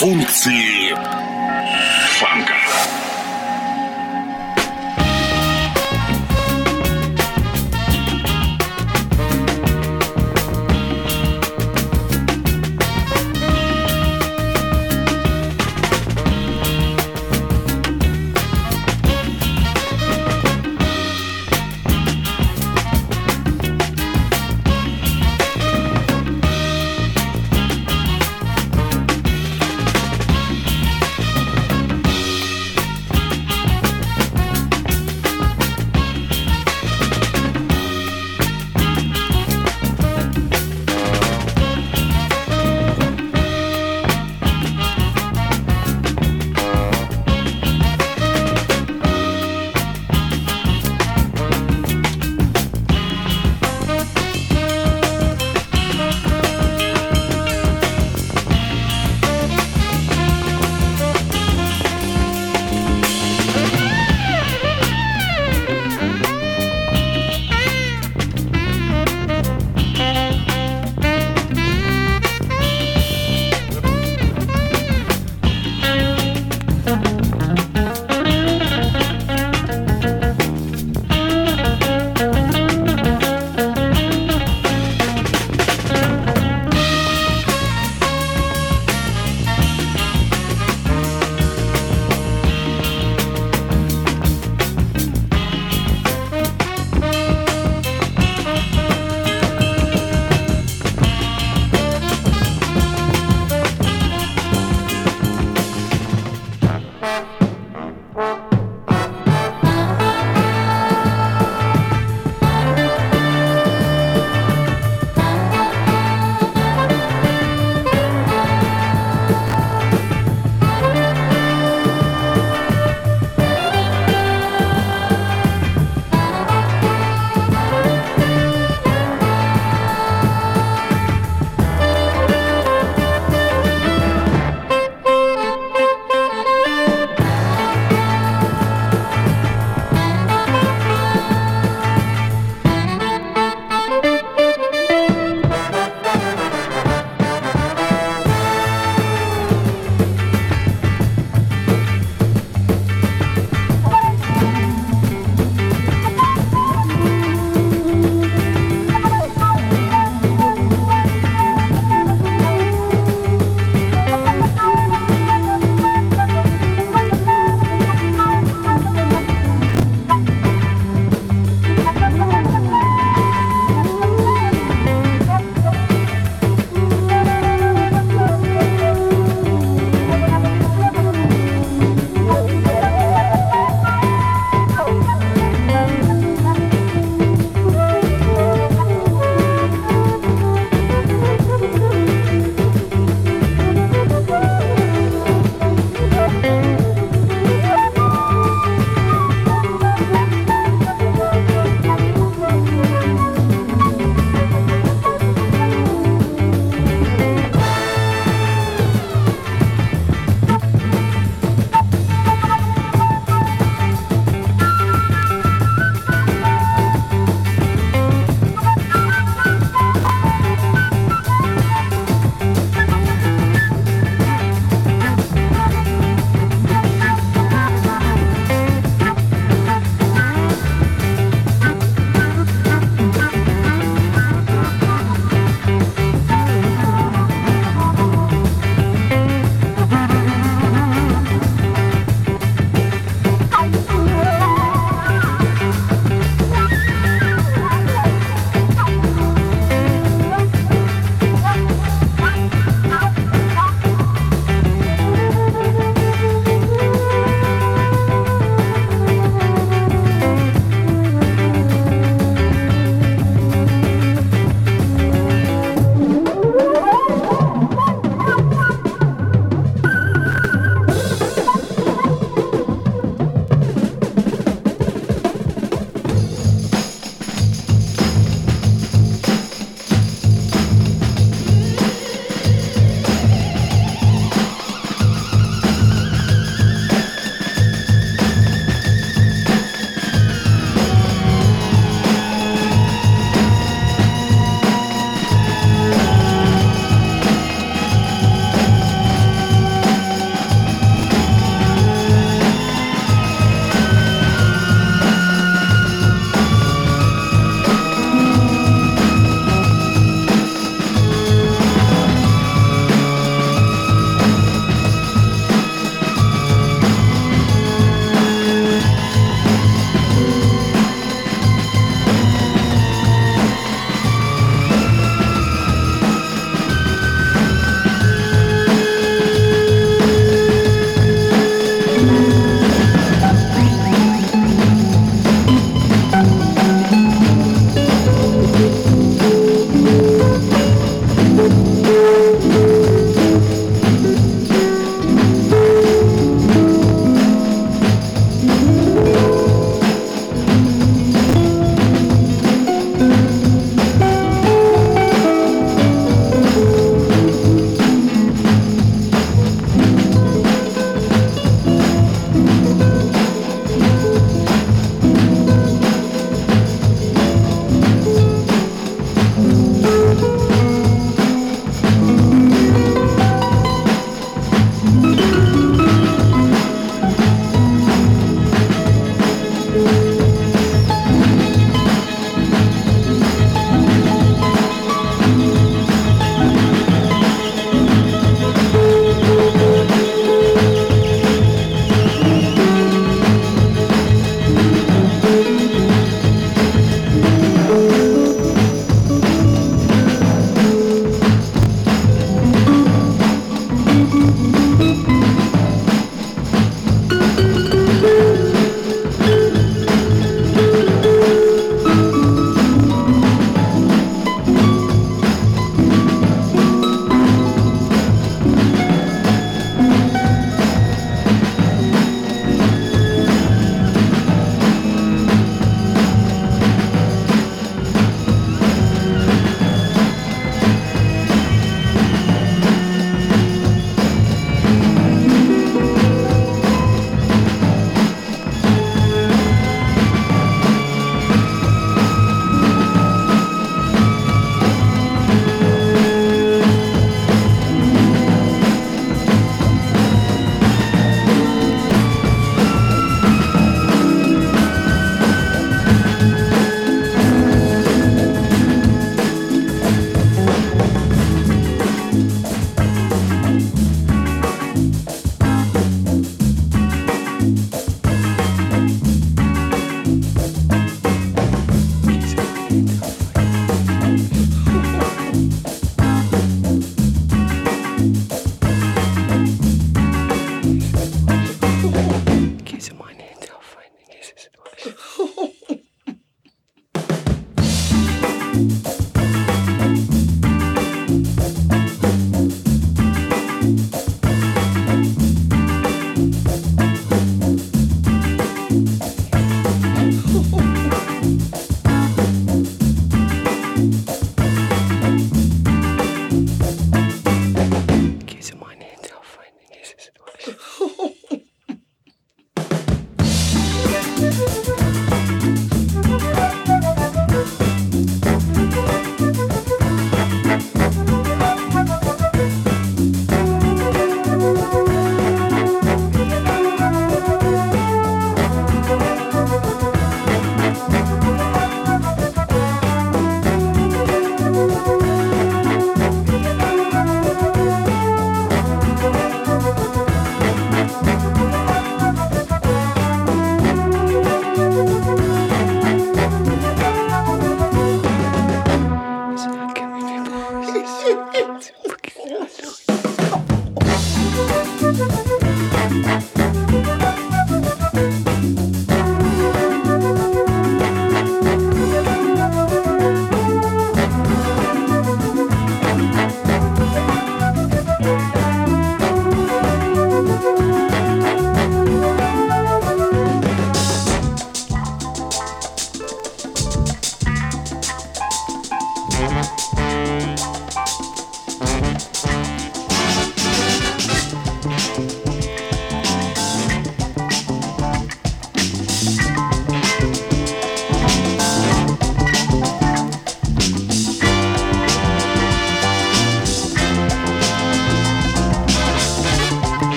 функции фанка.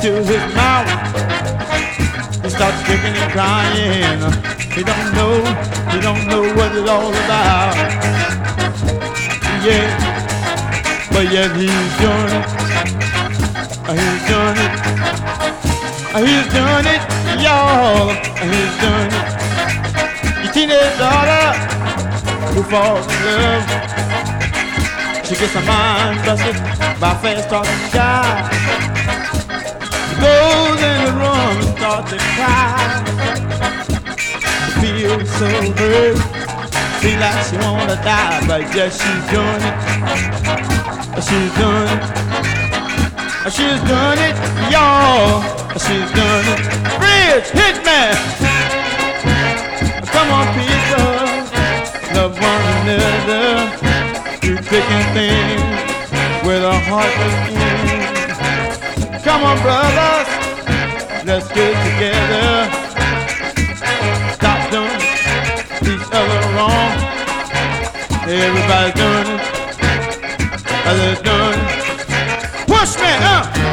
to his mouth. He starts kicking and crying. He don't know, he don't know what it's all about. Yeah, but yet he's doing it. He's doing it. He's doing it, y'all. He's doing it. Your teenage daughter who falls in love. She gets her mind busted by fast talking guys goes in the room and starts to cry. Feels so hurt, feel like she wanna die, but yes she's doing it. She's doing it. She's doing it, y'all. She's doing it. Bridge, hit me. Come on, people, love one another. You and thin, with a heart of end. Come on, brothers, let's get together. Stop doing each other wrong. Everybody's doing it. Others doing it. Push me up.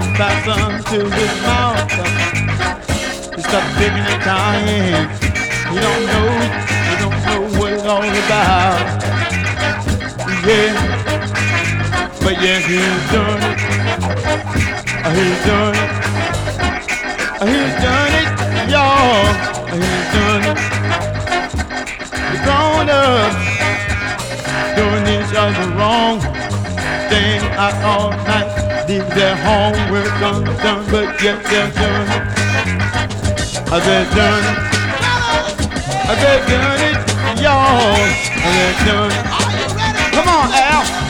touched by some to his mouth. He starts picking and dying. He don't know, he don't know what it's all about. Yeah, but yeah, he's done it. Uh, he's done it. Uh, he's done it, y'all. Uh, he's done it. He's grown up doing this other wrong thing out all night leave their homework done, but yet they're done. Are they done? Are they done it, y'all? Are they done? Are you ready? Come on, Al.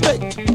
State.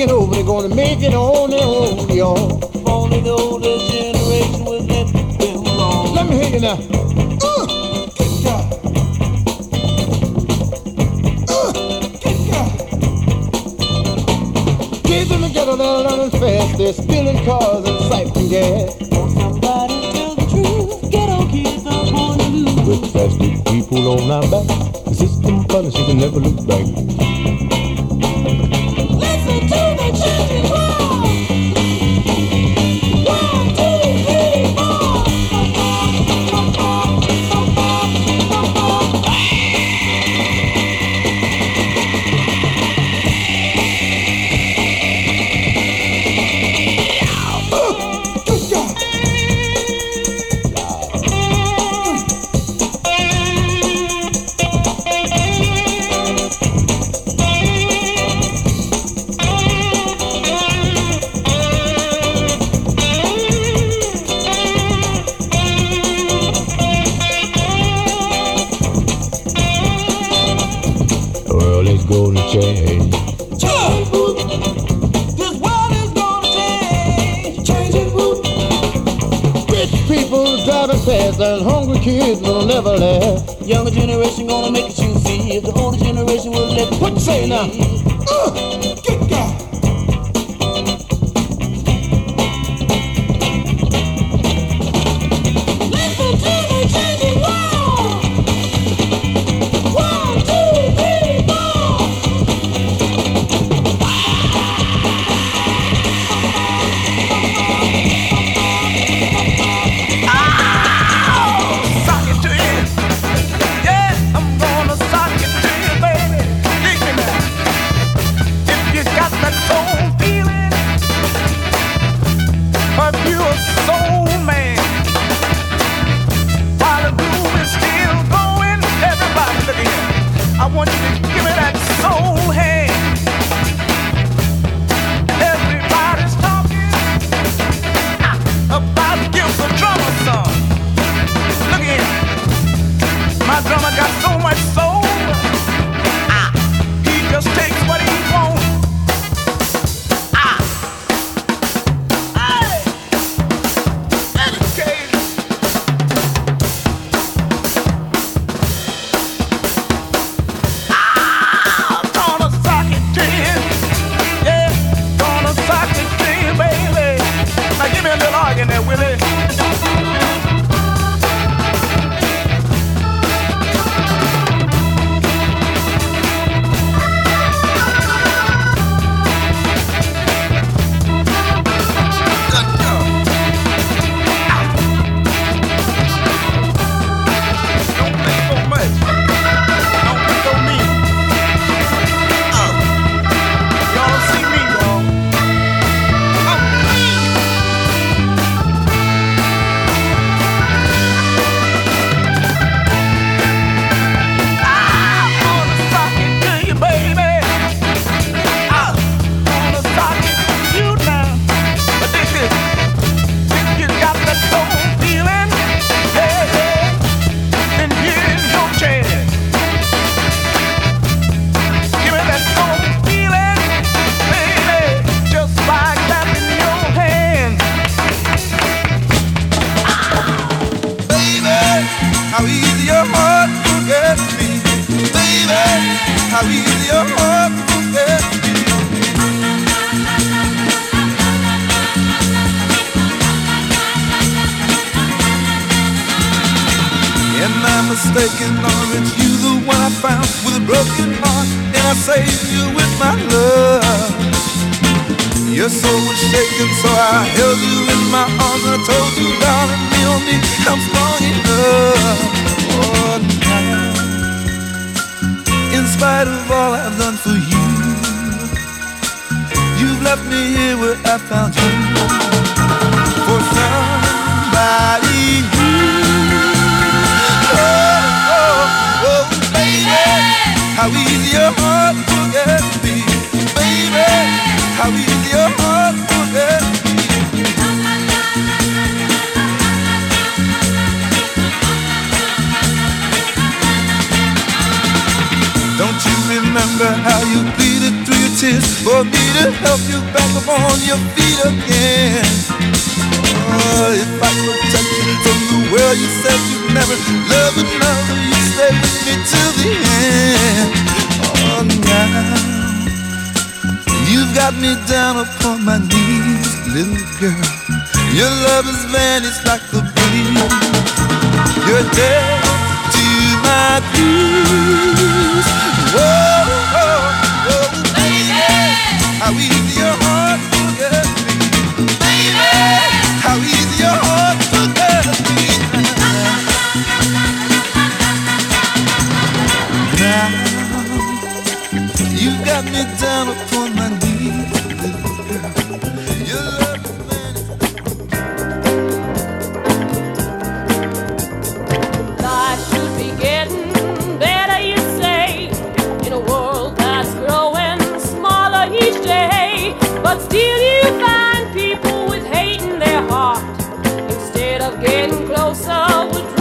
it over, they're gonna make it on their own, y'all. If only the older generation would let them alone. Let me hear you now. Uh, fast, uh, they're stealing cars and siphoning gas. Won't somebody tell the truth? Ghetto kids don't wanna lose. With plastic people on our back, the system punishes and never look back. of getting closer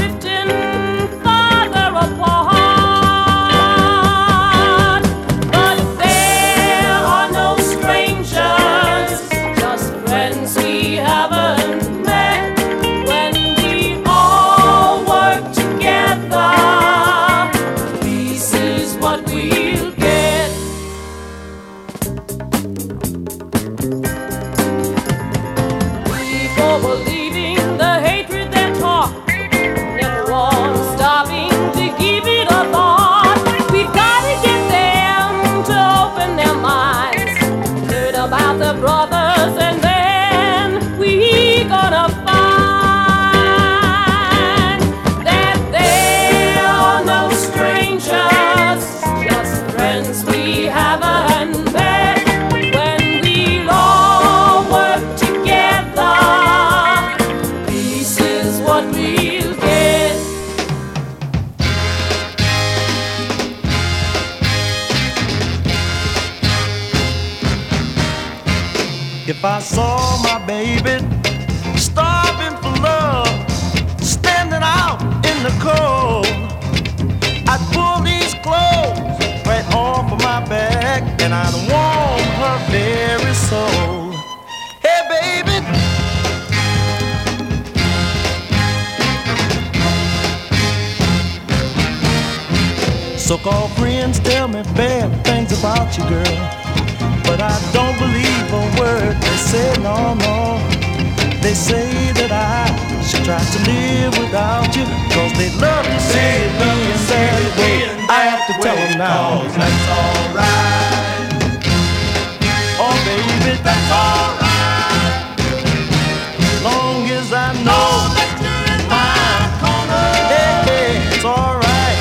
soul. Hey, baby. So called friends tell me bad things about you, girl. But I don't believe a word they say, no, no. They say that I should try to live without you. Cause they love to see me in you, I have to tell them now. Cause that's alright it, that's alright. Long as I know oh, that you're in my corner, hey, hey, it's alright.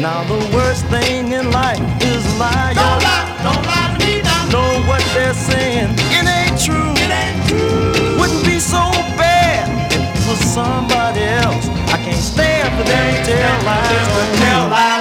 Now the worst thing in life is a lie. Don't lie, don't lie to me now. Know what they're saying? It ain't true. It ain't true. Wouldn't be so bad for somebody else. I can't stand for them to tell lies.